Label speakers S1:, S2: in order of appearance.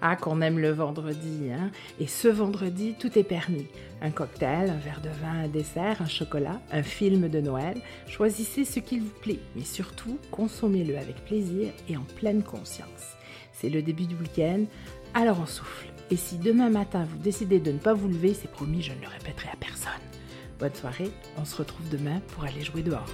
S1: Ah, qu'on aime le vendredi, hein Et ce vendredi, tout est permis. Un cocktail, un verre de vin, un dessert, un chocolat, un film de Noël. Choisissez ce qu'il vous plaît, mais surtout, consommez-le avec plaisir et en pleine conscience. C'est le début du week-end, alors on souffle. Et si demain matin vous décidez de ne pas vous lever, c'est promis, je ne le répéterai à personne. Bonne soirée, on se retrouve demain pour aller jouer dehors.